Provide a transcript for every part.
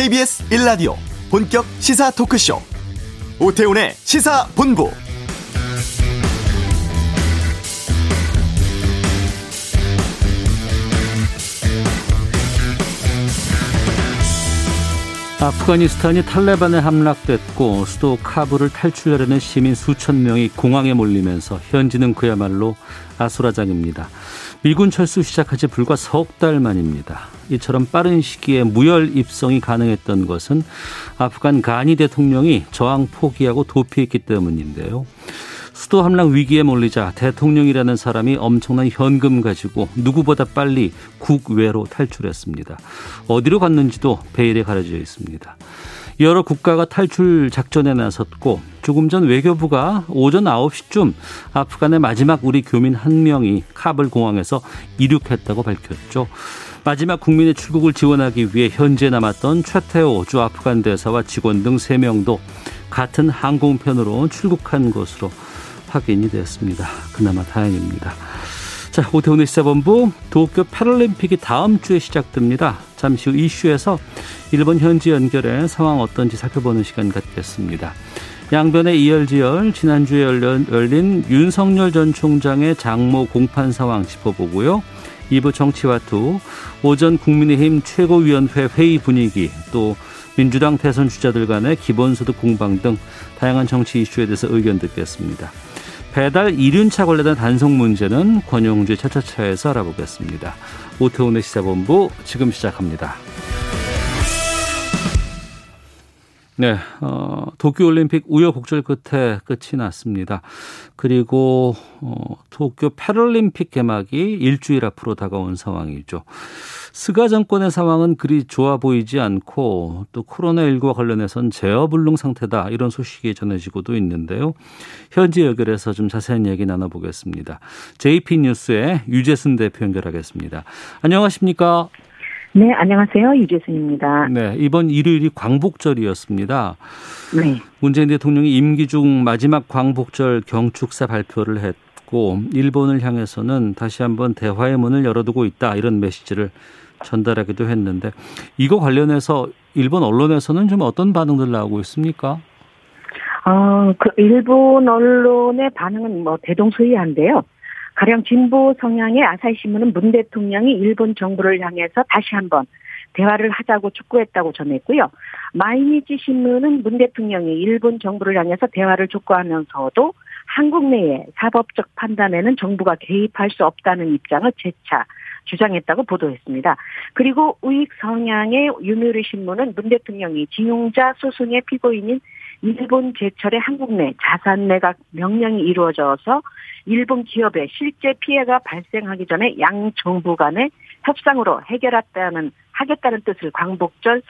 KBS 1라디오 본격 시사 토크쇼 오태훈의 시사본부 아프가니스탄이 탈레반에 함락됐고 수도 카불을 탈출하려는 시민 수천 명이 공항에 몰리면서 현지는 그야말로 아수라장입니다. 미군 철수 시작한 지 불과 석 달 만입니다. 이처럼 빠른 시기에 무혈 입성이 가능했던 것은 아프간 가니 대통령이 저항 포기하고 도피했기 때문인데요. 수도 함락 위기에 몰리자 대통령이라는 사람이 엄청난 현금 가지고 누구보다 빨리 국외로 탈출했습니다. 어디로 갔는지도 베일에 가려져 있습니다. 여러 국가가 탈출 작전에 나섰고 조금 전 외교부가 오전 9시쯤 아프간의 마지막 우리 교민 한 명이 카불 공항에서 이륙했다고 밝혔죠. 마지막 국민의 출국을 지원하기 위해 현재 남았던 최태호 주 아프간 대사와 직원 등 3명도 같은 항공편으로 출국한 것으로 확인이 되었습니다. 그나마 다행입니다. 자, 오태훈의 시사본부 도쿄 패럴림픽이 다음 주에 시작됩니다. 잠시 후 이슈에서 일본 현지 연결해 상황 어떤지 살펴보는 시간 갖겠습니다. 양변의 이열지열 지난주에 열린 윤석열 전 총장의 장모 공판 상황 짚어보고요. 2부 정치와 투 오전 국민의힘 최고위원회 회의 분위기 또 민주당 대선 주자들 간의 기본소득 공방 등 다양한 정치 이슈에 대해서 의견 듣겠습니다. 배달 이륜차 관련된 단속 문제는 권용주의 차차차에서 알아보겠습니다. 오태훈의 시사본부 지금 시작합니다. 네, 어, 도쿄올림픽 우여곡절 끝에 끝이 났습니다. 그리고 어, 도쿄 패럴림픽 개막이 일주일 앞으로 다가온 상황이죠. 스가 정권의 상황은 그리 좋아 보이지 않고 또 코로나19와 관련해선 제어불능 상태다 이런 소식이 전해지고도 있는데요. 현지 연결해서 좀 자세한 얘기 나눠보겠습니다. JP뉴스의 유재순 대표 연결하겠습니다. 안녕하십니까? 네, 안녕하세요. 유재순입니다. 네, 이번 일요일이 광복절이었습니다. 네. 문재인 대통령이 임기 중 마지막 광복절 경축사 발표를 했고 일본을 향해서는 다시 한번 대화의 문을 열어두고 있다 이런 메시지를 전달하기도 했는데 이거 관련해서 일본 언론에서는 좀 어떤 반응들 나오고 있습니까? 어, 그 일본 언론의 반응은 뭐 대동소이한데요. 가령 진보 성향의 아사히 신문은 문 대통령이 일본 정부를 향해서 다시 한번 대화를 하자고 촉구했다고 전했고요. 마이니치 신문은 문 대통령이 일본 정부를 향해서 대화를 촉구하면서도 한국 내의 사법적 판단에는 정부가 개입할 수 없다는 입장을 재차 주장했다고 보도했습니다. 그리고 우익 성향의 유미리 신문은 문 대통령이 징용자 소송의 피고인인 일본 제철의 한국 내 자산 매각 명령이 이루어져서 일본 기업에 실제 피해가 발생하기 전에 양 정부 간의 협상으로 해결했다는 하겠다는 뜻을 광복절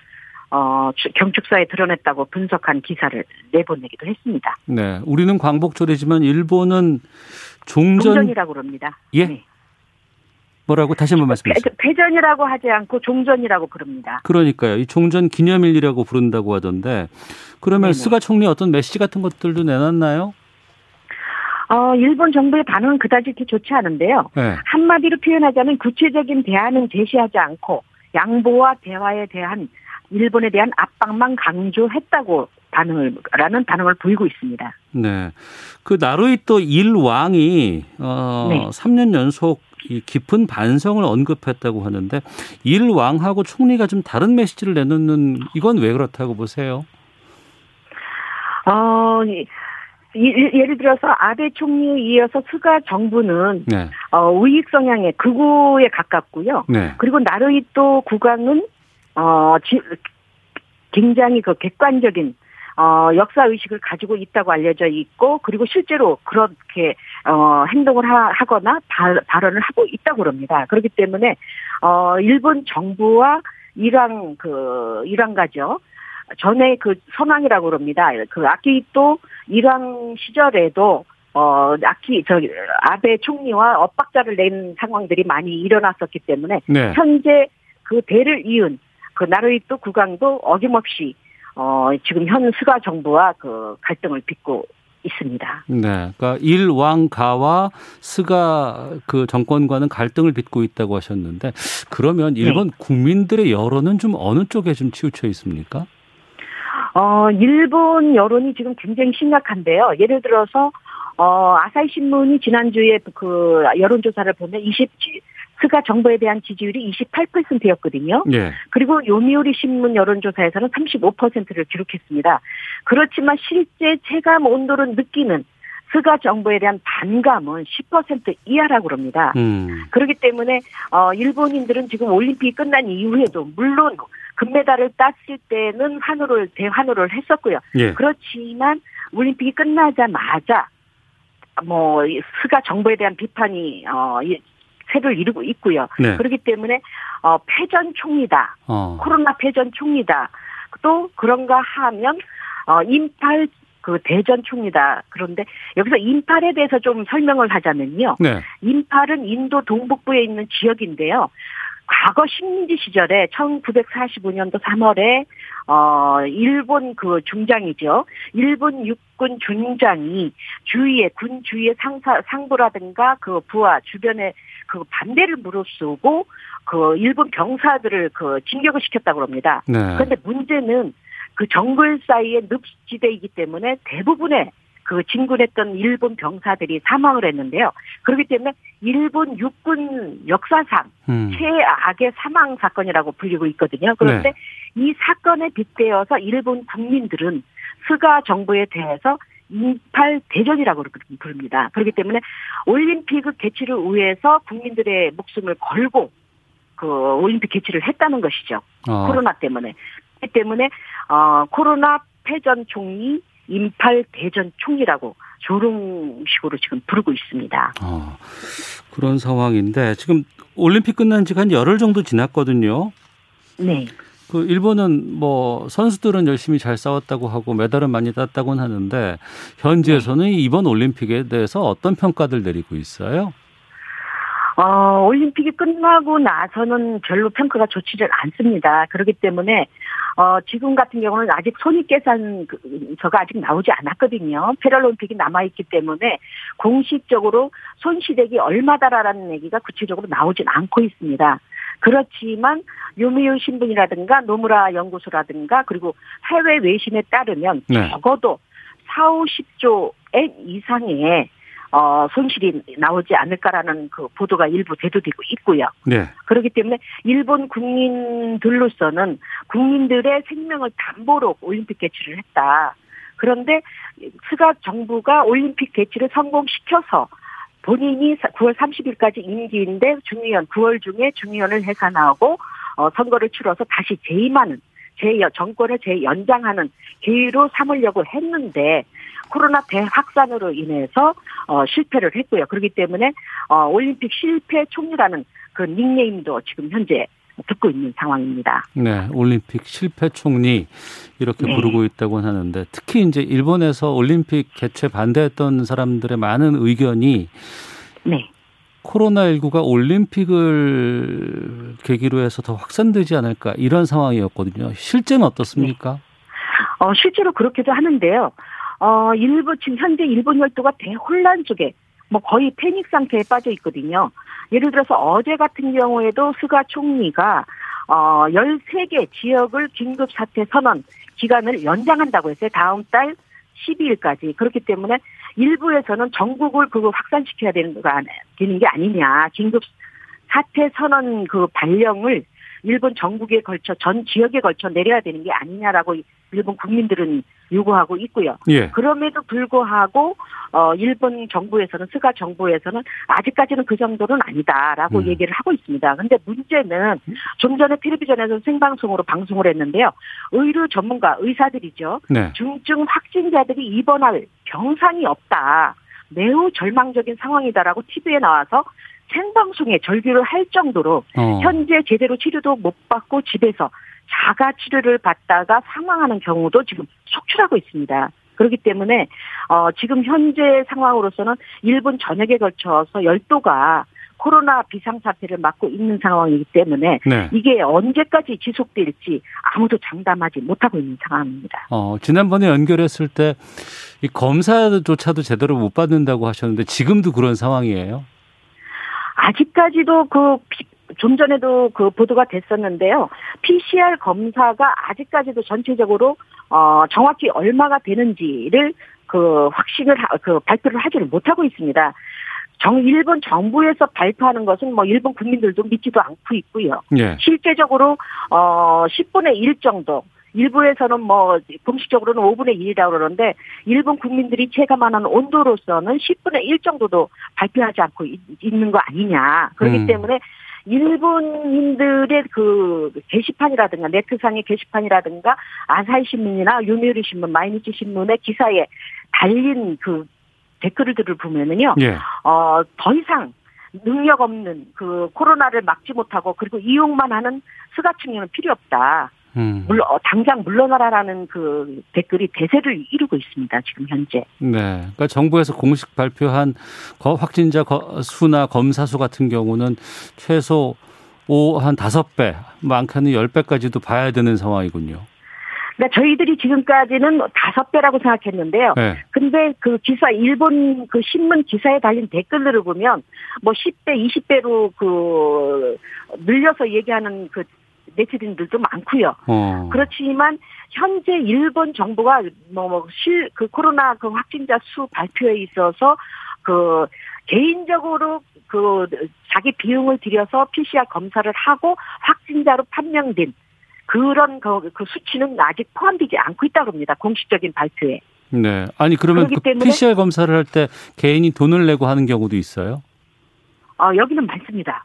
어, 경축사에 드러냈다고 분석한 기사를 내보내기도 했습니다. 네, 우리는 광복절이지만 일본은 종전 종전이라고 그럽니다. 예. 네. 뭐라고 다시 한번 말씀해 주세요. 패전이라고 하지 않고 종전이라고 부릅니다. 그러니까요. 이 종전 기념일이라고 부른다고 하던데 그러면 네네. 스가 총리 어떤 메시지 같은 것들도 내놨나요? 어, 일본 정부의 반응은 그다지 그렇게 좋지 않은데요. 네. 한마디로 표현하자면 구체적인 대안은 제시하지 않고 양보와 대화에 대한 일본에 대한 압박만 강조했다고 반응을 라는 반응을 보이고 있습니다. 네. 그 나루이토 일왕이 어 네. 3년 연속 이 깊은 반성을 언급했다고 하는데 일왕하고 총리가 좀 다른 메시지를 내놓는 이건 왜 그렇다고 보세요? 어, 예를 들어서 아베 총리에 이어서 스가 정부는 네. 어, 우익 성향의 극우에 가깝고요. 네. 그리고 나루이토 국왕은 어 지, 굉장히 그 객관적인 어 역사 의식을 가지고 있다고 알려져 있고 그리고 실제로 그렇게 어 행동을 하, 하거나 발, 발언을 하고 있다고 그럽니다. 그렇기 때문에 어 일본 정부와 이랑 그 이랑가죠. 전에 그 선왕이라고 그럽니다. 그 아키히토 이랑 시절에도 어 아키 저 아베 총리와 엇박자를 낸 상황들이 많이 일어났었기 때문에 네. 현재 그 대를 이은 그 나루히토 국왕도 어김없이 어 지금 현 스가 정부와 그 갈등을 빚고 있습니다. 네. 그러니까 일왕가와 스가 그 정권과는 갈등을 빚고 있다고 하셨는데 그러면 네. 일본 네. 국민들의 여론은 좀 어느 쪽에 좀 치우쳐 있습니까? 어, 일본 여론이 지금 굉장히 심각한데요. 예를 들어서 어, 아사히 신문이 지난주에 그 여론조사를 보면 20, 스가 정부에 대한 지지율이 28%였거든요. 예. 그리고 요미우리 신문 여론조사에서는 35%를 기록했습니다. 그렇지만 실제 체감 온도를 느끼는 스가 정부에 대한 반감은 10% 이하라고 그럽니다. 음. 그렇기 때문에 어 일본인들은 지금 올림픽이 끝난 이후에도 물론 금메달을 땄을 때는 환호를 대환호를 했었고요. 예. 그렇지만 올림픽이 끝나자마자 뭐 스가 정부에 대한 비판이 어 세를 이루고 있고요. 네. 그렇기 때문에 어 패전 총리다. 어. 코로나 패전 총리다. 또 그런가 하면 어 인팔 그 대전 총리다. 그런데 여기서 인팔에 대해서 좀 설명을 하자면요. 네. 인팔은 인도 동북부에 있는 지역인데요. 과거 식민지 시절에 1945년도 3월에 어 일본 그 중장이죠. 일본 육군 중장이 주위에 군 주위의 상사 상부라든가 그 부하 주변에 그 반대를 무릅쓰고 그 일본 병사들을 그 진격을 시켰다고 합니다. 네. 그런데 문제는 그 정글 사이에 늪지대이기 때문에 대부분의 그 진군했던 일본 병사들이 사망을 했는데요. 그렇기 때문에 일본 육군 역사상 음. 최악의 사망 사건이라고 불리고 있거든요. 그런데 네. 이 사건에 빗대어서 일본 국민들은 스가 정부에 대해서 인팔 대전이라고 부릅니다. 그렇기 때문에 올림픽 개최를 위해서 국민들의 목숨을 걸고 그 올림픽 개최를 했다는 것이죠. 어. 코로나 때문에. 그렇기 때문에 어 코로나 패전 총리 인팔 대전 총리라고 조롱식으로 지금 부르고 있습니다. 어, 그런 상황인데 지금 올림픽 끝난 지가 한 열흘 정도 지났거든요. 네. 그 일본은 뭐 선수들은 열심히 잘 싸웠다고 하고 메달은 많이 땄다고는 하는데 현지에서는 네. 이번 올림픽에 대해서 어떤 평가들 내리고 있어요? 어, 올림픽이 끝나고 나서는 별로 평가가 좋지를 않습니다. 그렇기 때문에 어, 지금 같은 경우는 아직 손익 계산서가 아직 나오지 않았거든요. 패럴림픽이 남아 있기 때문에 공식적으로 손실액이 얼마다라는 얘기가 구체적으로 나오진 않고 있습니다. 그렇지만 요미우 신분이라든가 노무라 연구소라든가 그리고 해외 외신에 따르면 네. 적어도 4, 50조 엔 이상의 어, 손실이 나오지 않을까라는 그 보도가 일부 대두되고 있고요. 네. 그렇기 때문에 일본 국민들로서는 국민들의 생명을 담보로 올림픽 개최를 했다. 그런데 스가 정부가 올림픽 개최를 성공시켜서 본인이 9월 30일까지 임기인데 중의원 9월 중에 중의원을 해산하고 어, 선거를 치러서 다시 재임하는 재 정권을 재연장하는 기회로 삼으려고 했는데 코로나 대확산으로 인해서 어, 실패를 했고요. 그렇기 때문에 어, 올림픽 실패 총리라는 그 닉네임도 지금 현재 듣고 있는 상황입니다. 네, 올림픽 실패 총리 이렇게 네. 부르고 있다고 하는데 특히 이제 일본에서 올림픽 개최 반대했던 사람들의 많은 의견이 네. 코로나19가 올림픽을 계기로 해서 더 확산되지 않을까 이런 상황이었거든요. 실제는 어떻습니까? 네. 어, 실제로 그렇게도 하는데요. 어, 일부, 지금 현재 일본 열도가 대혼란 속에 뭐 거의 패닉 상태에 빠져 있거든요. 예를 들어서 어제 같은 경우에도 스가 총리가 어 13개 지역을 긴급 사태 선언 기간을 연장한다고 했어요. 다음 달 12일까지. 그렇기 때문에 일부에서는 전국을 그거 확산시켜야 되는 거 되는 게 아니냐. 긴급 사태 선언 그 발령을 일본 전국에 걸쳐 전 지역에 걸쳐 내려야 되는 게 아니냐라고 일본 국민들은 요구하고 있고요. 예. 그럼에도 불구하고 어 일본 정부에서는 스가 정부에서는 아직까지는 그 정도는 아니다라고 음. 얘기를 하고 있습니다. 근데 문제는 좀 전에 텔레비전에서 생방송으로 방송을 했는데요. 의료 전문가 의사들이죠. 네. 중증 확진자들이 입원할 병상이 없다. 매우 절망적인 상황이다라고 TV에 나와서 생방송에 절규를 할 정도로 어. 현재 제대로 치료도 못 받고 집에서 자가 치료를 받다가 사망하는 경우도 지금 속출하고 있습니다. 그렇기 때문에 어 지금 현재 상황으로서는 일본 전역에 걸쳐서 열도가 코로나 비상사태를 맞고 있는 상황이기 때문에 네. 이게 언제까지 지속될지 아무도 장담하지 못하고 있는 상황입니다. 어, 지난번에 연결했을 때이 검사조차도 제대로 못 받는다고 하셨는데 지금도 그런 상황이에요? 아직까지도 그 좀 전에도 그 보도가 됐었는데요. PCR 검사가 아직까지도 전체적으로 어 정확히 얼마가 되는지를 그 확신을 하, 그 발표를 하지를 못하고 있습니다. 정 일본 정부에서 발표하는 것은 뭐 일본 국민들도 믿지도 않고 있고요. 예. 실제적으로 어 10분의 1 정도 일부에서는 뭐 공식적으로는 5분의 1이라고 그러는데 일본 국민들이 체감하는 온도로서는 10분의 1 정도도 발표하지 않고 있, 는거 아니냐. 그렇기 음. 때문에 일본인들의 그 게시판이라든가 네트상의 게시판이라든가 아사히 신문이나 요미우리 신문, 마이니치 신문의 기사에 달린 그 댓글들을 보면은요. 예. 어, 더 이상 능력 없는 그 코로나를 막지 못하고 그리고 이용만 하는 스가층에는 필요 없다. 음. 물론 어, 당장 물러나라라는 그 댓글이 대세를 이루고 있습니다. 지금 현재. 네. 그러니까 정부에서 공식 발표한 거- 확진자 거- 수나 검사 수 같은 경우는 최소 오한 다섯 배, 많게는 열 배까지도 봐야 되는 상황이군요. 그러니까 저희들이 지금까지는 다섯 배라고 생각했는데요. 네. 근데 그 기사 일본 그 신문 기사에 달린 댓글들을 보면 뭐 10배, 20배로 그 늘려서 얘기하는 그 네티즌들도 많고요. 어. 그렇지만 현재 일본 정부가 뭐실 그 코로나 그 확진자 수 발표에 있어서 그 개인적으로 그 자기 비용을 들여서 PCR 검사를 하고 확진자로 판명된 그런 그, 그 수치는 아직 포함되지 않고 있다고 합니다. 공식적인 발표에. 네. 아니 그러면 그 PCR 검사를 할 때 개인이 돈을 내고 하는 경우도 있어요? 어, 여기는 많습니다.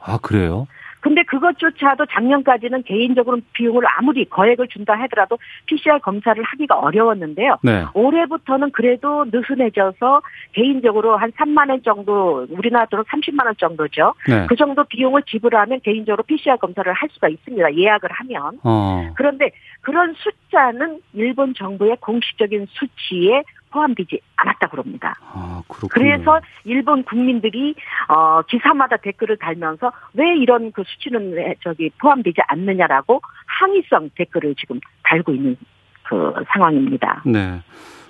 아 그래요? 근데 그것조차도 작년까지는 개인적으로 비용을 아무리 거액을 준다 하더라도 PCR 검사를 하기가 어려웠는데요. 네. 올해부터는 그래도 느슨해져서 개인적으로 한 3만 원 정도 우리나라 돈으로 30만 원 정도죠. 네. 그 정도 비용을 지불하면 개인적으로 PCR 검사를 할 수가 있습니다. 예약을 하면. 어. 그런데 그런 숫자는 일본 정부의 공식적인 수치에 포함되지 않았다고 합니다. 아 그렇군요. 그래서 일본 국민들이 어 기사마다 댓글을 달면서 왜 이런 그 수치는 왜 저기 포함되지 않느냐라고 항의성 댓글을 지금 달고 있는 그 상황입니다. 네.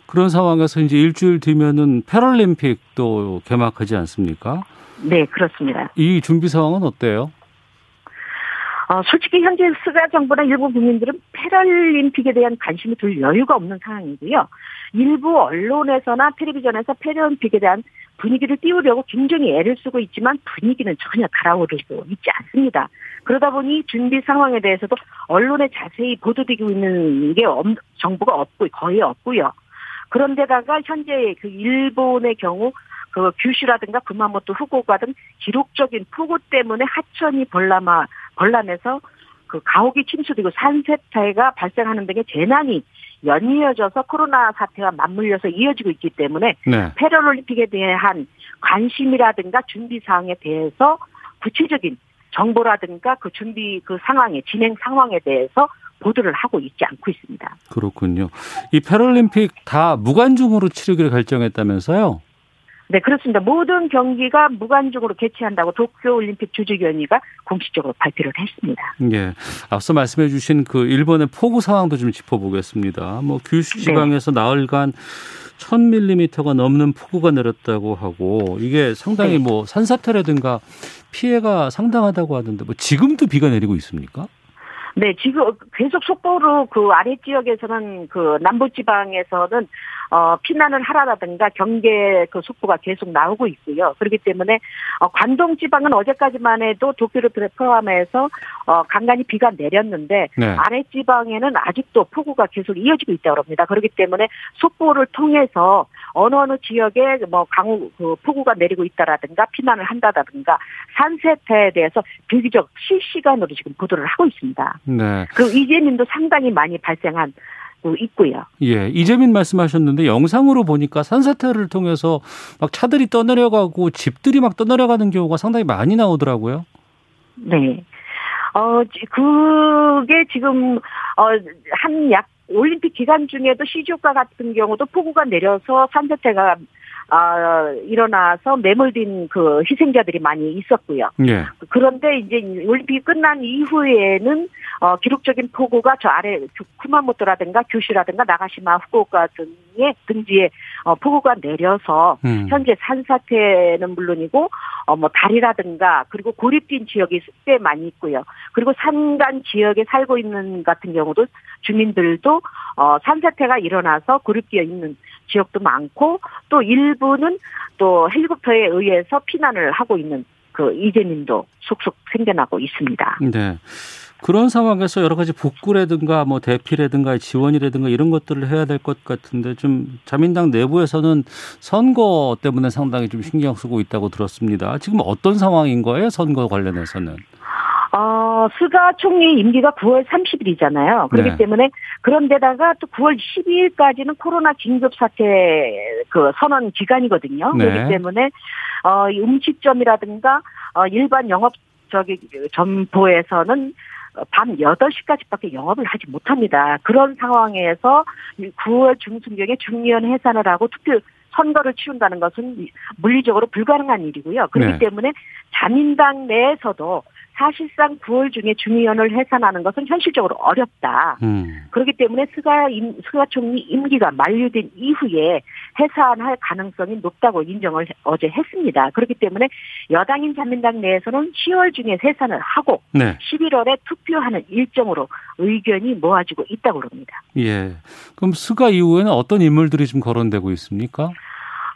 그런 상황에서 이제 일주일 뒤면은 패럴림픽도 개막하지 않습니까? 네, 그렇습니다. 이 준비 상황은 어때요? 어, 솔직히 현재 스가 정부나 일본 국민들은 패럴림픽에 대한 관심이 들 여유가 없는 상황이고요. 일부 언론에서나 텔레비전에서 패럴림픽에 대한 분위기를 띄우려고 굉장히 애를 쓰고 있지만 분위기는 전혀 달아오르고 있지 않습니다. 그러다 보니 준비 상황에 대해서도 언론에 자세히 보도되고 있는 게 없- 정보가 없고 거의 없고요. 그런데다가 현재 그 일본의 경우 그 규슈라든가 구마모토 후쿠오카 등 기록적인 폭우 때문에 하천이 벌람아 벌람해서 그 가옥이 침수되고 산세태가 발생하는 등의 재난이 연이어져서 코로나 사태와 맞물려서 이어지고 있기 때문에 네. 패럴림픽에 대한 관심이라든가 준비 사항에 대해서 구체적인 정보라든가 그 준비 그 상황에 진행 상황에 대해서 보도를 하고 있지 않고 있습니다. 그렇군요. 이 패럴림픽 다 무관중으로 치르기로 결정했다면서요? 네, 그렇습니다. 모든 경기가 무관중으로 개최한다고 도쿄올림픽 조직위원회가 공식적으로 발표를 했습니다. 예. 앞서 말씀해 주신 그 일본의 폭우 상황도 좀 짚어보겠습니다. 뭐 규슈 네. 지방에서 나흘간 1000밀리미터가 넘는 폭우가 내렸다고 하고 이게 상당히 네. 뭐 산사태라든가 피해가 상당하다고 하던데 뭐 지금도 비가 내리고 있습니까? 네, 지금 계속 속보로 그 아래 지역에서는 그 남부 지방에서는 어 피난을 하라라든가 경계 그 속보가 계속 나오고 있고요. 그렇기 때문에 어 관동 지방은 어제까지만 해도 도쿄를 포함해서 어 간간히 비가 내렸는데 네. 아래 지방에는 아직도 폭우가 계속 이어지고 있다고 합니다. 그렇기 때문에 속보를 통해서 어느 어느 지역에 뭐 강우 그 폭우가 내리고 있다라든가 피난을 한다라든가 산세태에 대해서 비교적 실시간으로 지금 보도를 하고 있습니다. 네. 그 이재민도 상당히 많이 발생한 고 있고요. 예. 이재민 말씀하셨는데 영상으로 보니까 산사태를 통해서 막 차들이 떠내려가고 집들이 막 떠내려가는 경우가 상당히 많이 나오더라고요. 네. 어, 지- 그게 지금, 어, 한 약, 올림픽 기간 중에도 시주가 같은 경우도 폭우가 내려서 산세태가 아, 일어나서 매몰된 그 희생자들이 많이 있었고요. 예. 그런데 이제 올림픽이 끝난 이후에는 어, 기록적인 폭우가 저 아래 쿠마모토라든가 규슈라든가 나가시마 후쿠오카 등의 등지에 어, 폭우가 내려서 음. 현재 산사태는 물론이고 어, 뭐 다리라든가 그리고 고립된 지역이 꽤 많이 있고요. 그리고 산간 지역에 살고 있는 같은 경우도 주민들도 어, 산사태가 일어나서 고립되어 있는 지역도 많고 또 일부는 또 헬리콥터에 의해서 피난을 하고 있는 그 이재민도 속속 생겨나고 있습니다. 네. 그런 상황에서 여러 가지 복구라든가 뭐 대피라든가 지원이라든가 이런 것들을 해야 될 것 같은데 좀 자민당 내부에서는 선거 때문에 상당히 좀 신경 쓰고 있다고 들었습니다. 지금 어떤 상황인 거예요? 선거 관련해서는? 어, 스가 총리 임기가 9월 30일이잖아요. 그렇기 네. 때문에 그런데다가 또 9월 12일까지는 코로나 긴급 사태 그 선언 기간이거든요. 네. 그렇기 때문에 어, 이 음식점이라든가 어, 일반 영업 저기 점포에서는 밤 8시까지밖에 영업을 하지 못합니다. 그런 상황에서 9월 중순경에 중의원 해산을 하고 투표 선거를 치른다는 것은 물리적으로 불가능한 일이고요. 그렇기 네. 때문에 자민당 내에서도 사실상 9월 중에 중의원을 해산하는 것은 현실적으로 어렵다. 음. 그렇기 때문에 스가 임, 스가 총리 임기가 만료된 이후에 해산할 가능성이 높다고 인정을 해- 어제 했습니다. 그렇기 때문에 여당인 자민당 내에서는 10월 중에 해산을 하고 네. 11월에 투표하는 일정으로 의견이 모아지고 있다고 그럽니다. 예. 그럼 스가 이후에는 어떤 인물들이 좀 거론되고 있습니까?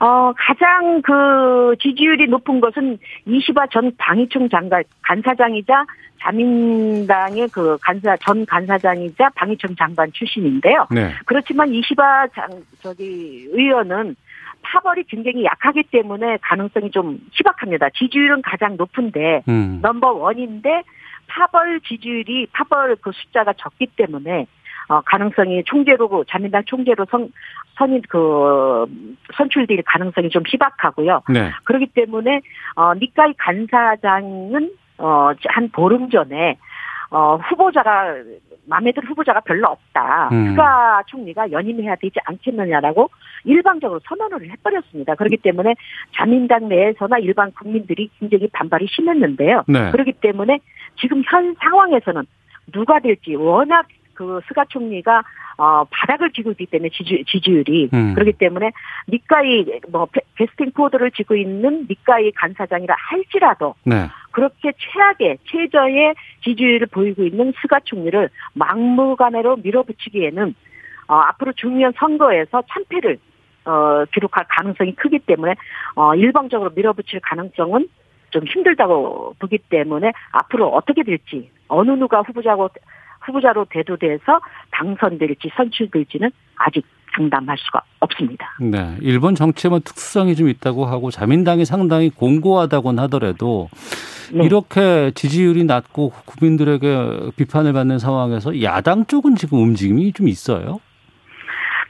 어, 가장 그 지지율이 높은 것은 이시바 전 방위총 장관, 간사장이자 자민당의 그 간사, 전 간사장이자 방위총 장관 출신인데요. 네. 그렇지만 이시바 장, 저기, 의원은 파벌이 굉장히 약하기 때문에 가능성이 좀 희박합니다. 지지율은 가장 높은데, 음. 넘버 원인데, 파벌 지지율이, 파벌 그 숫자가 적기 때문에, 어, 가능성이 총재로, 자민당 총재로 선, 선이, 그, 선출될 가능성이 좀 희박하고요. 네. 그렇기 때문에, 어, 니카이 간사장은, 어, 한 보름 전에, 어, 후보자가, 마음에 드는 후보자가 별로 없다. 음. 스가 총리가 연임해야 되지 않겠느냐라고 일방적으로 선언을 해버렸습니다. 그렇기 때문에 자민당 내에서나 일반 국민들이 굉장히 반발이 심했는데요. 네. 그렇기 때문에 지금 현 상황에서는 누가 될지 워낙 그 스가 총리가 어 바닥을 기고 있기 때문에 지지, 지지율이 음. 그렇기 때문에 니카이 뭐 페- 캐스팅 보트를 쥐고 있는 니카이 간사장이라 할지라도 네. 그렇게 최악의 최저의 지지율을 보이고 있는 스가 총리를 막무가내로 밀어붙이기에는 어, 앞으로 중요한 선거에서 참패를 어, 기록할 가능성이 크기 때문에 어, 일방적으로 밀어붙일 가능성은 좀 힘들다고 보기 때문에 앞으로 어떻게 될지 어느 누가 후보자고 후보자로 대도돼서 당선될지 선출될지는 아직 장담할 수가 없습니다. 네. 일본 정치에 뭐 특수성이 좀 있다고 하고 자민당이 상당히 공고하다곤 하더라도 네. 이렇게 지지율이 낮고 국민들에게 비판을 받는 상황에서 야당 쪽은 지금 움직임이 좀 있어요.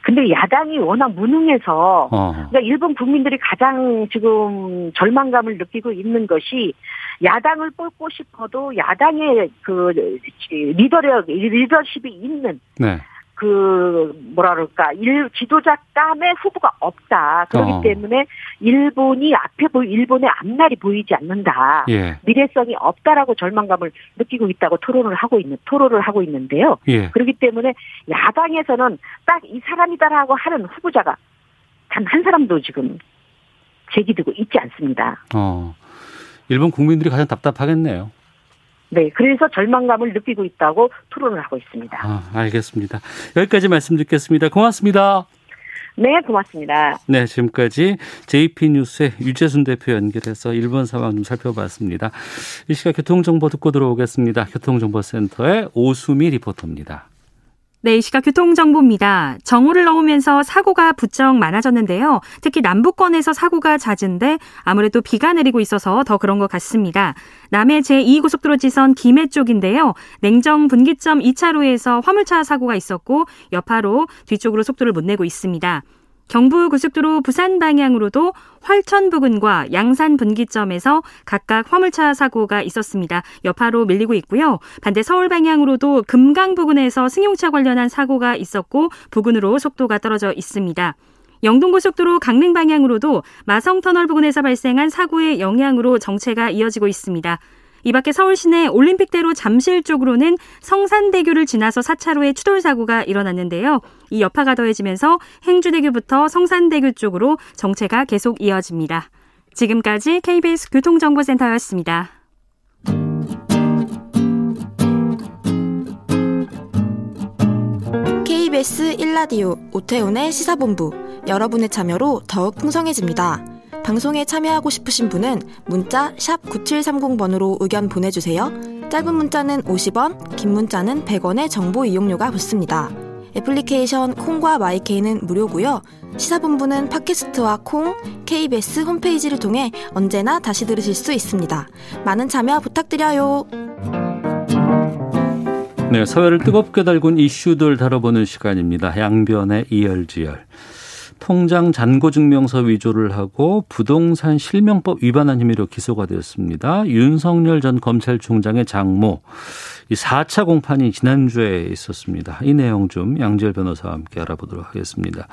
근데 야당이 워낙 무능해서 어. 그러니까 일본 국민들이 가장 지금 절망감을 느끼고 있는 것이 야당을 뽑고 싶어도 야당의 그 리더력, 리더십이 있는 네. 그 뭐라 그럴까 일 지도자 감의 후보가 없다. 그렇기 어. 때문에 일본이 앞에 보이 일본의 앞날이 보이지 않는다. 예. 미래성이 없다라고 절망감을 느끼고 있다고 토론을 하고 있는 토론을 하고 있는데요. 예. 그렇기 때문에 야당에서는 딱 이 사람이다라고 하는 후보자가 단 한 사람도 지금 제기되고 있지 않습니다. 어. 일본 국민들이 가장 답답하겠네요. 네, 그래서 절망감을 느끼고 있다고 토론을 하고 있습니다. 아, 알겠습니다. 여기까지 말씀 듣겠습니다. 고맙습니다. 네, 고맙습니다. 네, 지금까지 JP뉴스의 유재순 대표 연결해서 일본 상황 좀 살펴봤습니다. 이 시각 교통정보 듣고 들어오겠습니다. 교통정보센터의 오수미 리포터입니다. 네, 이 시각 교통정보입니다. 정오를 넘으면서 사고가 부쩍 많아졌는데요. 특히 남부권에서 사고가 잦은데 아무래도 비가 내리고 있어서 더 그런 것 같습니다. 남해 제2고속도로 지선 김해 쪽인데요. 냉정 분기점 2차로에서 화물차 사고가 있었고 여파로 뒤쪽으로 속도를 못 내고 있습니다. 경부고속도로 부산 방향으로도 활천 부근과 양산 분기점에서 각각 화물차 사고가 있었습니다. 여파로 밀리고 있고요. 반대 서울 방향으로도 금강 부근에서 승용차 관련한 사고가 있었고 부근으로 속도가 떨어져 있습니다. 영동고속도로 강릉 방향으로도 마성터널 부근에서 발생한 사고의 영향으로 정체가 이어지고 있습니다. 이 밖에 서울 시내 올림픽대로 잠실 쪽으로는 성산대교를 지나서 4차로에 추돌 사고가 일어났는데요. 이 여파가 더해지면서 행주대교부터 성산대교 쪽으로 정체가 계속 이어집니다. 지금까지 KBS 교통정보센터였습니다. KBS 1라디오 오태훈의 시사본부 여러분의 참여로 더욱 풍성해집니다. 방송에 참여하고 싶으신 분은 문자 9730번으로 의견 보내주세요. 짧은 문자는 50원, 긴 문자는 100원의 정보 이용료가 붙습니다. 애플리케이션 콩과 마이케이는 무료고요. 시사본부는 팟캐스트와 콩, KBS 홈페이지를 통해 언제나 다시 들으실 수 있습니다. 많은 참여 부탁드려요. 네, 사회를 뜨겁게 달군 이슈들 다뤄보는 시간입니다. 양변의 이열지열. 통장 잔고 증명서 위조를 하고 부동산 실명법 위반한 혐의로 기소가 되었습니다. 윤석열 전 검찰총장의 장모. 이 4차 공판이 지난주에 있었습니다. 이 내용 좀 양지열 변호사와 함께 알아보도록 하겠습니다.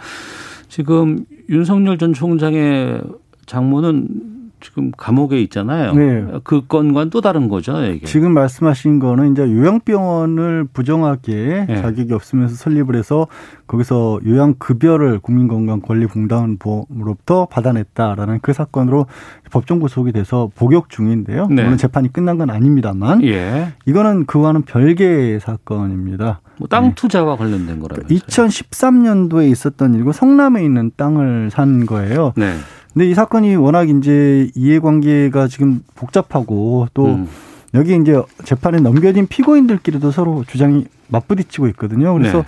지금 윤석열 전 총장의 장모는 지금 감옥에 있잖아요. 네. 그 건과는 또 다른 거죠, 이게. 지금 말씀하신 거는 이제 요양병원을 부정하게 네. 자격이 없으면서 설립을 해서 거기서 요양급여를 국민건강권리공단으로부터 받아냈다라는 그 사건으로 법정 구속이 돼서 복역 중인데요. 네. 물론 재판이 끝난 건 아닙니다만 예. 이거는 그와는 별개의 사건입니다. 뭐땅 네. 투자와 네. 관련된 거라면서요. 2013년도에 있었던 일이고 성남에 있는 땅을 산 거예요. 네. 근데 이 사건이 워낙 이제 이해관계가 지금 복잡하고 또 음. 여기 이제 재판에 넘겨진 피고인들끼리도 서로 주장이 맞부딪히고 있거든요. 그래서 네.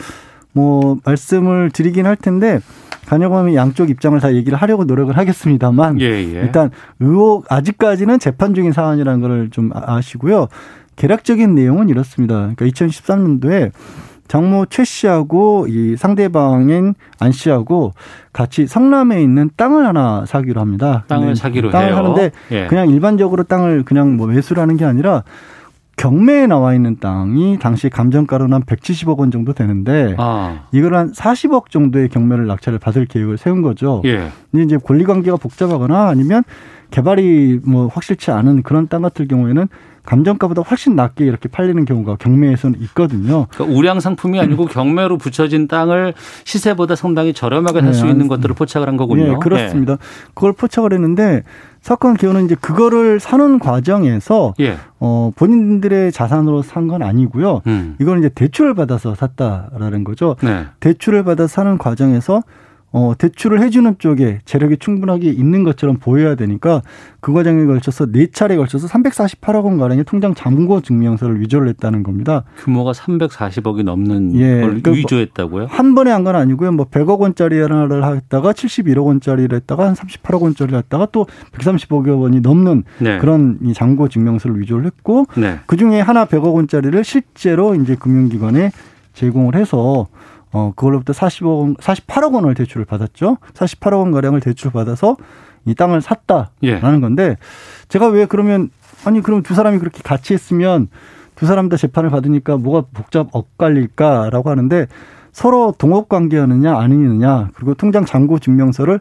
뭐 말씀을 드리긴 할 텐데 간여범이 양쪽 입장을 다 얘기를 하려고 노력을 하겠습니다만 예, 예. 일단 의혹 아직까지는 재판 중인 사안이라는 걸 좀 아시고요. 개략적인 내용은 이렇습니다. 그러니까 2013년도에 장모 최 씨하고 이 상대방인 안 씨하고 같이 성남에 있는 땅을 하나 사기로 합니다. 땅을 사기로 땅을 해요. 하는데 예. 그냥 일반적으로 땅을 그냥 뭐 매수를 하는 게 아니라 경매에 나와 있는 땅이 당시 감정가로는 한 170억 원 정도 되는데 아. 이걸 한 40억 정도의 경매를 낙찰을 받을 계획을 세운 거죠. 예. 근데 이제 권리 관계가 복잡하거나 아니면 개발이 뭐 확실치 않은 그런 땅 같은 경우에는 감정가보다 훨씬 낮게 이렇게 팔리는 경우가 경매에서는 있거든요. 그러니까 우량 상품이 아니고 경매로 붙여진 땅을 시세보다 상당히 저렴하게 살수 네, 있는 것들을 포착을 한 거군요. 네, 그렇습니다. 네. 그걸 포착을 했는데 사건 기호는 이제 그거를 사는 과정에서 예. 어 본인들의 자산으로 산 건 아니고요. 음. 이거는 이제 대출을 받아서 샀다라는 거죠. 네. 대출을 받아 서 사는 과정에서 어, 대출을 해주는 쪽에 재력이 충분하게 있는 것처럼 보여야 되니까 그 과정에 걸쳐서 네 차례에 걸쳐서 348억 원 가량의 통장 잔고 증명서를 위조를 했다는 겁니다. 규모가 340억이 넘는 예, 걸 그러니까 위조했다고요? 한 번에 한 건 아니고요. 뭐 100억 원짜리 하나를 했다가 71억 원짜리를 했다가 한 38억 원짜리를 했다가 또 130억 원이 넘는 네. 그런 이 잔고 증명서를 위조를 했고 네. 그 중에 하나 100억 원짜리를 실제로 이제 금융기관에 제공을 해서 어, 그걸로부터 40억 원, 48억 원을 대출을 받았죠. 48억 원 가량을 대출 받아서 이 땅을 샀다라는 예. 건데 제가 왜 그러면 아니 그럼 두 사람이 그렇게 같이 했으면 두 사람 다 재판을 받으니까 뭐가 복잡 엇갈릴까라고 하는데 서로 동업 관계였느냐 아니느냐 그리고 통장 잔고 증명서를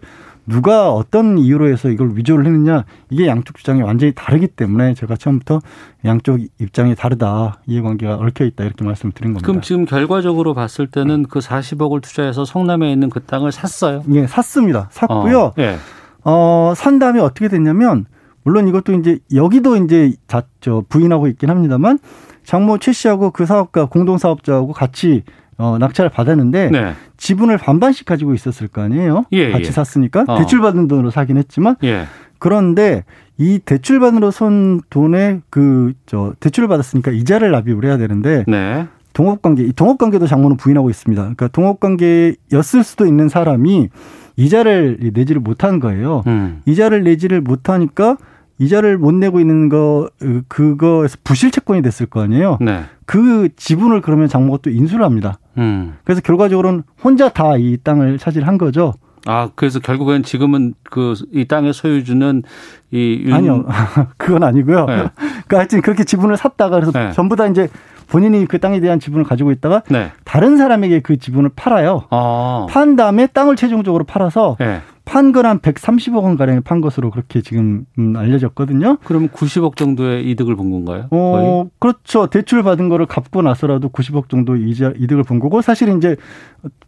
누가 어떤 이유로 해서 이걸 위조를 했느냐 이게 양쪽 주장이 완전히 다르기 때문에 제가 처음부터 양쪽 입장이 다르다 이해관계가 얽혀 있다 이렇게 말씀을 드린 겁니다. 그럼 지금 결과적으로 봤을 때는 그 40억을 투자해서 성남에 있는 그 땅을 샀어요? 예, 샀습니다. 샀고요. 어, 예. 어, 산 다음에 어떻게 됐냐면 물론 이것도 이제 여기도 이제 다 저 부인하고 있긴 합니다만 장모 최 씨하고 그 사업가 공동 사업자하고 같이 어, 낙찰을 받았는데 네. 지분을 반반씩 가지고 있었을 거 아니에요. 예, 같이 예. 샀으니까 어. 대출 받은 돈으로 사긴 했지만 예. 그런데 이 대출 받으러 손 돈에 그 저 대출을 받았으니까 이자를 납입을 해야 되는데 네. 동업관계 이 동업관계도 장모는 부인하고 있습니다. 그러니까 동업관계였을 수도 있는 사람이 이자를 내지를 못한 거예요. 음. 이자를 내지를 못하니까 이자를 못 내고 있는 거 그거에서 부실 채권이 됐을 거 아니에요. 네. 그 지분을 그러면 장모가 또 인수를 합니다. 음. 그래서 결과적으로는 혼자 다 이 땅을 차지한 거죠. 아, 그래서 결국엔 지금은 그 이 땅의 소유주는 이 윤... 아니요. 그건 아니고요. 네. 그러니까 하여튼 그렇게 지분을 샀다가 그래서 네. 전부 다 이제 본인이 그 땅에 대한 지분을 가지고 있다가 네. 다른 사람에게 그 지분을 팔아요. 아. 판 다음에 땅을 최종적으로 팔아서 네. 판건 한 130억 원 가량에 판 것으로 그렇게 지금 음, 알려졌거든요. 그럼 90억 정도의 이득을 본 건가요? 어, 그렇죠. 대출 받은 거를 갚고 나서라도 90억 정도 이자 이득을 본 거고 사실 이제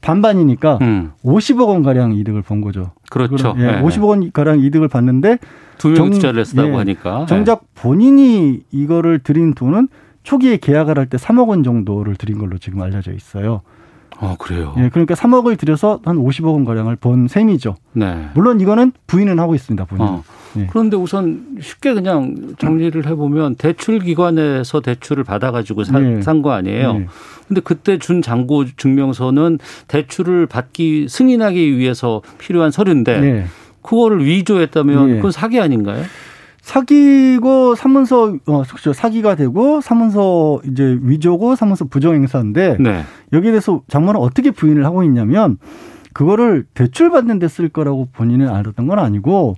반반이니까 음. 50억 원 가량 이득을 본 거죠. 그렇죠. 예, 네. 50억 원 가량 이득을 봤는데 두 명이 투자를 했다고 예, 하니까 정작 본인이 이거를 드린 돈은 초기에 계약을 할 때 3억 원 정도를 드린 걸로 지금 알려져 있어요. 아, 그래요? 예, 그러니까 3억을 들여서 한 50억 원 가량을 번 셈이죠. 네. 물론 이거는 부인은 하고 있습니다, 본인. 어. 예. 그런데 우선 쉽게 그냥 정리를 해보면 대출 기관에서 대출을 받아가지고 네. 산거 아니에요. 네. 근데 그때 준 잔고 증명서는 대출을 받기 승인하기 위해서 필요한 서류인데 네. 그거를 위조했다면 네. 그건 사기 아닌가요? 사기고 사문서 어 그렇죠. 사기가 되고 사문서 이제 위조고 사문서 부정 행사인데 네. 여기에 대해서 장모는 어떻게 부인을 하고 있냐면 그거를 대출 받는 데 쓸 거라고 본인은 알았던 건 아니고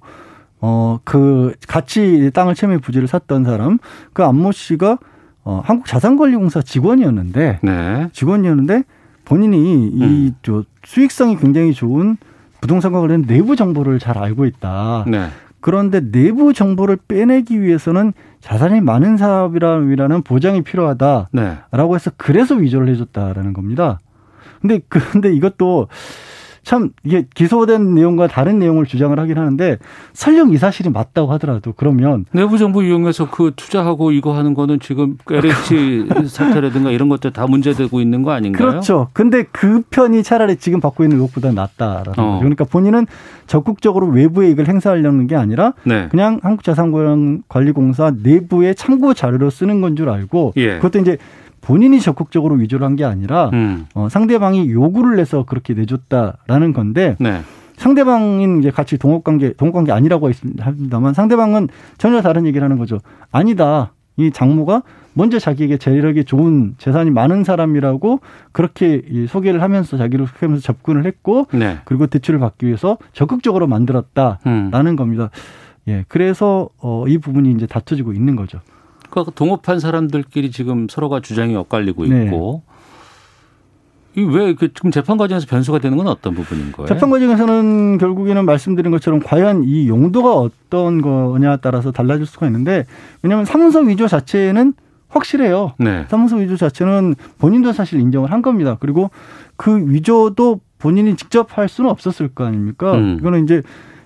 어 그 같이 땅을 채무 부지를 샀던 사람 그 안모 씨가 어 한국 자산관리공사 직원이었는데 네. 직원이었는데 본인이 이저 음. 수익성이 굉장히 좋은 부동산과 관련 내부 정보를 잘 알고 있다. 네. 그런데 내부 정보를 빼내기 위해서는 자산이 많은 사업이라는 보장이 필요하다라고 네. 해서 그래서 위조를 해줬다라는 겁니다. 근데 근데 이것도 참 이게 기소된 내용과 다른 내용을 주장을 하긴 하는데 설령 이 사실이 맞다고 하더라도 그러면 내부 정보 이용해서 그 투자하고 이거 하는 거는 지금 LH 사태라든가 이런 것들 다 문제되고 있는 거 아닌가요? 그렇죠. 근데 그 편이 차라리 지금 받고 있는 의혹보다 낫다라는 어. 거죠. 그러니까 본인은 적극적으로 외부의 이익을 행사하려는 게 아니라 네. 그냥 한국자산관리공사 내부의 참고 자료로 쓰는 건 줄 알고 예. 그것도 이제 본인이 적극적으로 위조를 한 게 아니라 음. 어, 상대방이 요구를 해서 그렇게 내줬다라는 건데 네. 상대방인 이제 같이 동업관계 동업관계 아니라고 합니다만 상대방은 전혀 다른 얘기를 하는 거죠. 아니다. 이 장모가 먼저 자기에게 재력이 좋은 재산이 많은 사람이라고 그렇게 소개를 하면서 자기를 소개하면서 접근을 했고 네. 그리고 대출을 받기 위해서 적극적으로 만들었다라는 음. 겁니다. 예, 그래서 어, 이 부분이 이제 다투지고 있는 거죠. 그러니까 동업한 사람들끼리 지금 서로가 주장이 엇갈리고 네. 있고 네. 왜그 지금 재판 과정에서 변수가 되는 건 어떤 부분인 거예요? 재판 과정에서는 결국에는 말씀드린 것처럼 과연 이 용도가 어떤 거냐에 따라서 달라질 수가 있는데 왜냐하면 사문서 위조 자체는 확실해요. 네. 사문서 위조 자체는 본인도 사실 인정을 한 겁니다. 그리고 그 위조도 본인이 직접 할 수는 없었을 거 아닙니까? 음. 이거는 이제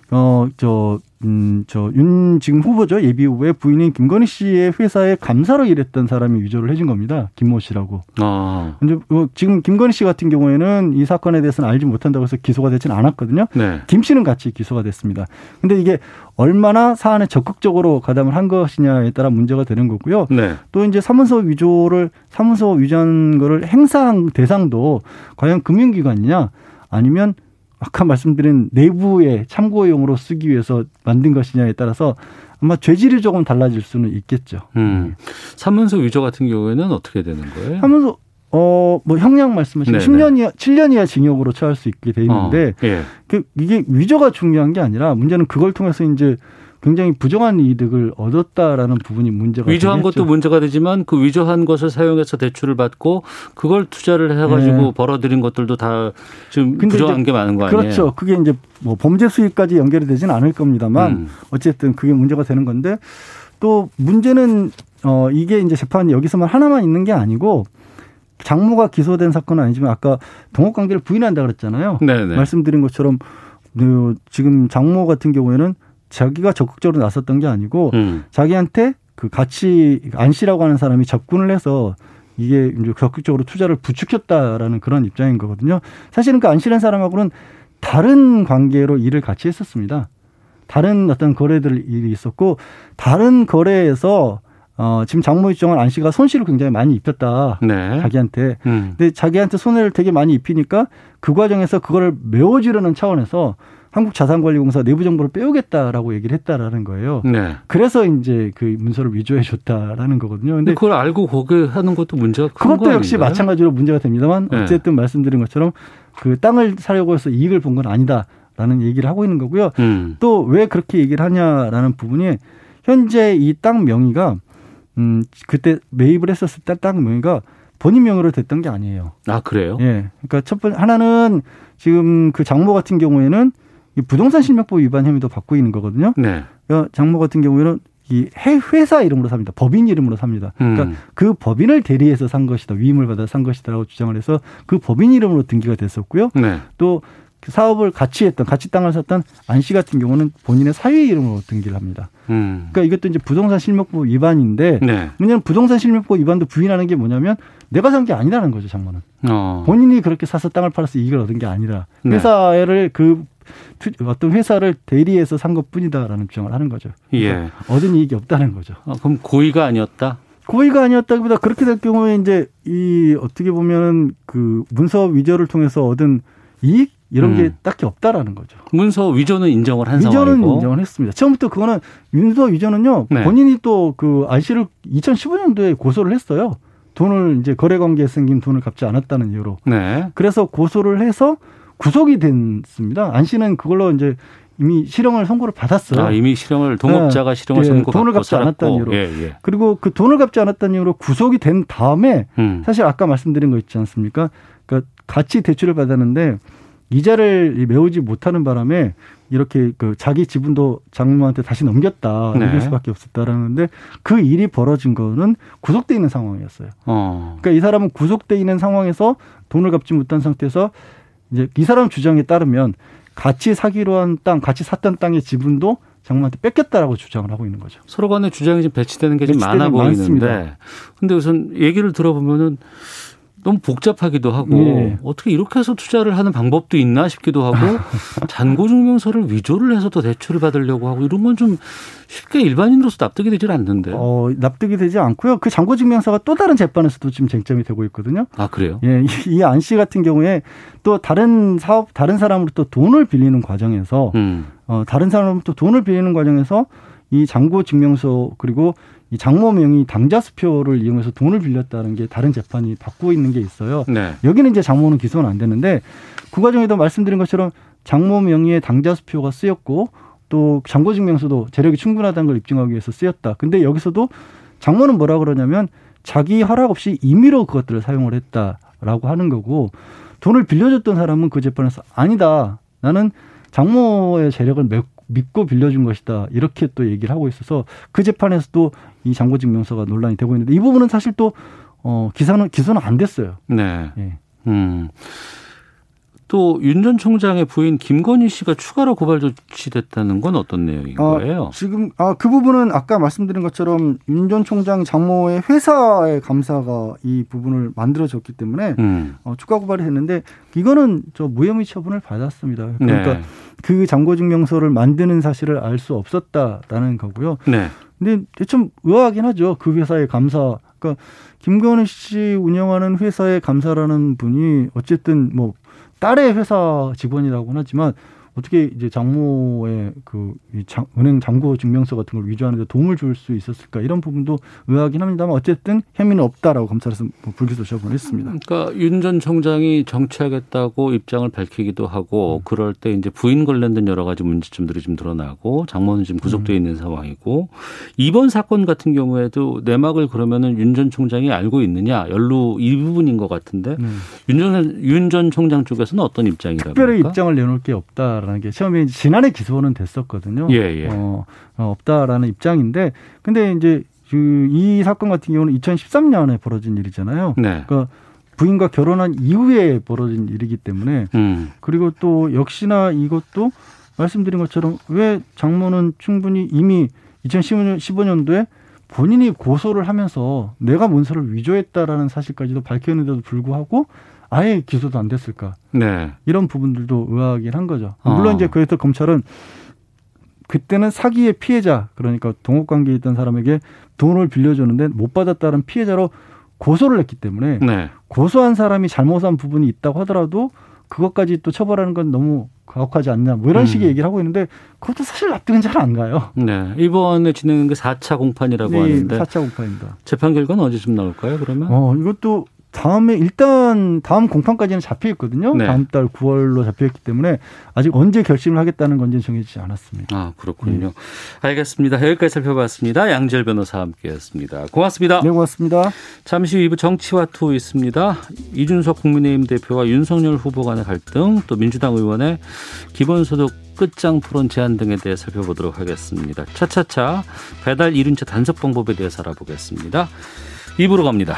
어, 저, 음, 저, 윤 지금 후보죠. 예비 후보의 부인인 김건희 씨의 회사에 감사로 일했던 사람이 위조를 해준 겁니다. 김모 씨라고. 아. 근데 뭐 지금 김건희 씨 같은 경우에는 이 사건에 대해서는 알지 못한다고 해서 기소가 되지는 않았거든요. 네. 김 씨는 같이 기소가 됐습니다. 근데 이게 얼마나 사안에 적극적으로 가담을 한 것이냐에 따라 문제가 되는 거고요. 네. 또 이제 사문서 위조를, 사문서 위조한 거를 행사한 대상도 과연 금융기관이냐 아니면 아까 말씀드린 내부의 참고용으로 쓰기 위해서 만든 것이냐에 따라서 아마 죄질이 조금 달라질 수는 있겠죠. 음. 사문서 위조 같은 경우에는 어떻게 되는 거예요? 사문서 어, 뭐 형량 말씀하신 10년 이하, 7년 이하 징역으로 처할 수 있게 돼 있는데 어, 예. 그 이게 위조가 중요한 게 아니라 문제는 그걸 통해서 이제 굉장히 부정한 이득을 얻었다라는 부분이 문제가 위조한 되겠죠. 것도 문제가 되지만 그 위조한 것을 사용해서 대출을 받고 그걸 투자를 해가지고 네. 벌어들인 것들도 다 지금 부정한 게 많은 거 아니에요? 그렇죠. 그게 이제 뭐 범죄 수익까지 연결이 되지는 않을 겁니다만 음. 어쨌든 그게 문제가 되는 건데 또 문제는 어 이게 이제 재판 여기서만 하나만 있는 게 아니고 장모가 기소된 사건은 아니지만 아까 동업 관계를 부인한다 그랬잖아요. 네네. 말씀드린 것처럼 그 지금 장모 같은 경우에는 자기가 적극적으로 나섰던 게 아니고 음. 자기한테 그 같이 안 씨라고 하는 사람이 접근을 해서 이게 이제 적극적으로 투자를 부추겼다라는 그런 입장인 거거든요. 사실은 그 안 씨라는 사람하고는 다른 관계로 일을 같이 했었습니다. 다른 어떤 거래들 일이 있었고 다른 거래에서 어, 지금 장모 입장은 안 씨가 손실을 굉장히 많이 입혔다. 네. 자기한테. 음. 근데 자기한테 손해를 되게 많이 입히니까 그 과정에서 그거를 메워주려는 차원에서 한국자산관리공사 내부 정보를 빼오겠다라고 얘기를 했다라는 거예요. 네. 그래서 이제 그 문서를 위조해 줬다라는 거거든요. 근데 그걸 알고 고개하는 것도 문제가 그것도 역시 아닌가요? 마찬가지로 문제가 됩니다만 네. 어쨌든 말씀드린 것처럼 그 땅을 사려고 해서 이익을 본 건 아니다라는 얘기를 하고 있는 거고요. 음. 또왜 그렇게 얘기를 하냐라는 부분이 현재 이 땅 명의가 음 그때 매입을 했었을 때 땅 명의가 본인 명의로 됐던 게 아니에요. 아 그래요? 예. 그러니까 첫 번째 하나는 지금 그 장모 같은 경우에는 이 부동산 실명법 위반 혐의도 받고 있는 거거든요. 네. 그러니까 장모 같은 경우에는 이 회사 이름으로 삽니다. 법인 이름으로 삽니다. 그러니까 음. 그 법인을 대리해서 산 것이다. 위임을 받아 산 것이다라고 주장을 해서 그 법인 이름으로 등기가 됐었고요. 네. 또그 사업을 같이 했던 같이 땅을 샀던 안 씨 같은 경우는 본인의 사위 이름으로 등기를 합니다. 음. 그러니까 이것도 이제 부동산 실명법 위반인데 네. 왜냐하면 부동산 실명법 위반도 부인하는 게 뭐냐면 내가 산 게 아니라는 거죠, 장모는. 어. 본인이 그렇게 사서 땅을 팔아서 이익을 얻은 게 아니라 네. 회사를 그 어떤 회사를 대리해서 산 것뿐이다라는 주장을 하는 거죠. 예. 얻은 이익이 없다는 거죠. 아, 그럼 고의가 아니었다? 고의가 아니었다기보다 그렇게 될 경우에 이제 이 어떻게 보면은 그 문서 위조를 통해서 얻은 이익 이런 음. 게 딱히 없다라는 거죠. 문서 위조는 인정을 한 위조는 상황이고. 인정을 했습니다. 처음부터 그거는 문서 위조는요. 네. 본인이 또그 IC를 2015년도에 고소를 했어요. 돈을 이제 거래 관계에 생긴 돈을 갚지 않았다는 이유로. 네. 그래서 고소를 해서 구속이 됐습니다. 안 씨는 그걸로 이제 이미 실형을 선고를 받았어요. 아, 이미 실형을 동업자가 네. 실형을 예, 선고 돈을 갚지 않았다는 이유로. 예, 예. 그리고 그 돈을 갚지 않았다는 이유로 구속이 된 다음에 음. 사실 아까 말씀드린 거 있지 않습니까? 그러니까 같이 대출을 받았는데 이자를 메우지 못하는 바람에 이렇게 그 자기 지분도 장모한테 다시 넘겼다 네. 넘길 수밖에 없었다라는데 그 일이 벌어진 거는 구속돼 있는 상황이었어요. 어. 그러니까 이 사람은 구속돼 있는 상황에서 돈을 갚지 못한 상태에서 이제 이 사람 주장에 따르면 같이 사기로 한 땅, 같이 샀던 땅의 지분도 장모한테 뺏겼다라고 주장을 하고 있는 거죠. 서로 간에 주장이 좀 배치되는 게 좀 많아 보이는데. 많습니다. 근데 우선 얘기를 들어보면은 너무 복잡하기도 하고 네. 어떻게 이렇게 해서 투자를 하는 방법도 있나 싶기도 하고 잔고 증명서를 위조를 해서도 대출을 받으려고 하고 이런 건 좀 쉽게 일반인으로서 납득이 되질 않는데. 어, 납득이 되지 않고요. 그 잔고 증명서가 또 다른 재판에서도 지금 쟁점이 되고 있거든요. 아 그래요? 예, 이 안 씨 같은 경우에 또 다른 사업 다른 사람으로부터 돈을 빌리는 과정에서 음. 어, 다른 사람으로부터 돈을 빌리는 과정에서 이 잔고 증명서 그리고 이 장모 명의 당자 수표를 이용해서 돈을 빌렸다는 게 다른 재판이 받고 있는 게 있어요. 네. 여기는 이제 장모는 기소는 안 되는데 그 과정에도 말씀드린 것처럼 장모 명의의 당자 수표가 쓰였고 또 장고 증명서도 재력이 충분하다는 걸 입증하기 위해서 쓰였다. 근데 여기서도 장모는 뭐라 그러냐면 자기 허락 없이 임의로 그것들을 사용을 했다라고 하는 거고 돈을 빌려줬던 사람은 그 재판에서 아니다. 나는 장모의 재력을 믿고 빌려준 것이다. 이렇게 또 얘기를 하고 있어서 그 재판에서도 이 장고 증명서가 논란이 되고 있는데 이 부분은 사실 또 어, 기사는 기소는 안 됐어요. 네. 예. 음. 또 윤 전 총장의 부인 김건희 씨가 추가로 고발 조치됐다는 건 어떤 내용인 아, 거예요? 지금 아 그 부분은 아까 말씀드린 것처럼 윤 전 총장 장모의 회사의 감사가 이 부분을 만들어졌기 때문에 음. 어, 추가 고발이 됐는데 이거는 저 무혐의 처분을 받았습니다. 그러니까 네. 그 장고증명서를 만드는 사실을 알 수 없었다라는 거고요. 네. 근데 좀 의아하긴 하죠. 그 회사의 감사. 그러니까 김건희 씨 운영하는 회사의 감사라는 분이 어쨌든 뭐 딸의 회사 직원이라고는 하지만 어떻게 이제 장모의 그 은행 잔고 증명서 같은 걸 위조하는데 도움을 줄 수 있었을까 이런 부분도 의아하긴 합니다만 어쨌든 혐의는 없다라고 검찰에서 뭐 불기소 처분을 했습니다. 그러니까 윤전 총장이 정치하겠다고 입장을 밝히기도 하고 음. 그럴 때 이제 부인 관련된 여러 가지 문제점들이 좀 드러나고 장모는 지금 구속돼 음. 있는 상황이고 이번 사건 같은 경우에도 내막을 그러면은 윤 전 총장이 알고 있느냐 연루 이 부분인 것 같은데 음. 윤전 윤 전 총장 쪽에서는 어떤 입장이라고 특별히 입장을 내놓을 게 없다. 없다라는 게 처음에 지난해 기소는 됐었거든요. 예, 예. 어, 어, 없다라는 입장인데 근데 이제 그이 사건 같은 경우는 2013년에 벌어진 일이잖아요. 네. 그러니까 부인과 결혼한 이후에 벌어진 일이기 때문에 음. 그리고 또 역시나 이것도 말씀드린 것처럼 왜 장모는 충분히 이미 2015년도에 본인이 고소를 하면서 내가 문서를 위조했다라는 사실까지도 밝혔는데도 불구하고 아예 기소도 안 됐을까? 네. 이런 부분들도 의아하긴 한 거죠. 물론 어. 이제 그래서 검찰은 그때는 사기의 피해자 그러니까 동업 관계에 있던 사람에게 돈을 빌려줬는데 못 받았다는 피해자로 고소를 했기 때문에 네. 고소한 사람이 잘못한 부분이 있다고 하더라도 그것까지 또 처벌하는 건 너무 가혹하지 않냐 뭐 이런 음. 식의 얘기를 하고 있는데 그것도 사실 납득은 잘 안 가요. 네. 이번에 진행한 게 4차 공판이라고 네, 하는데 4차 공판입니다. 재판 결과는 언제쯤 나올까요, 그러면? 어, 이것도 다음에 일단 다음 공판까지는 잡혀 있거든요. 네. 다음 달 9월로 잡혀 있기 때문에 아직 언제 결심을 하겠다는 건지 정해지지 않았습니다. 아 그렇군요. 네. 알겠습니다. 여기까지 살펴봤습니다. 양재 변호사와 함께했습니다. 고맙습니다. 네, 고맙습니다. 잠시 후 2부 정치와 투 있습니다. 이준석 국민의힘 대표와 윤석열 후보 간의 갈등, 또 민주당 의원의 기본소득 끝장 토론 제안 등에 대해 살펴보도록 하겠습니다. 차차차 배달 이륜차 단속 방법에 대해서 알아보겠습니다. 2부로 갑니다.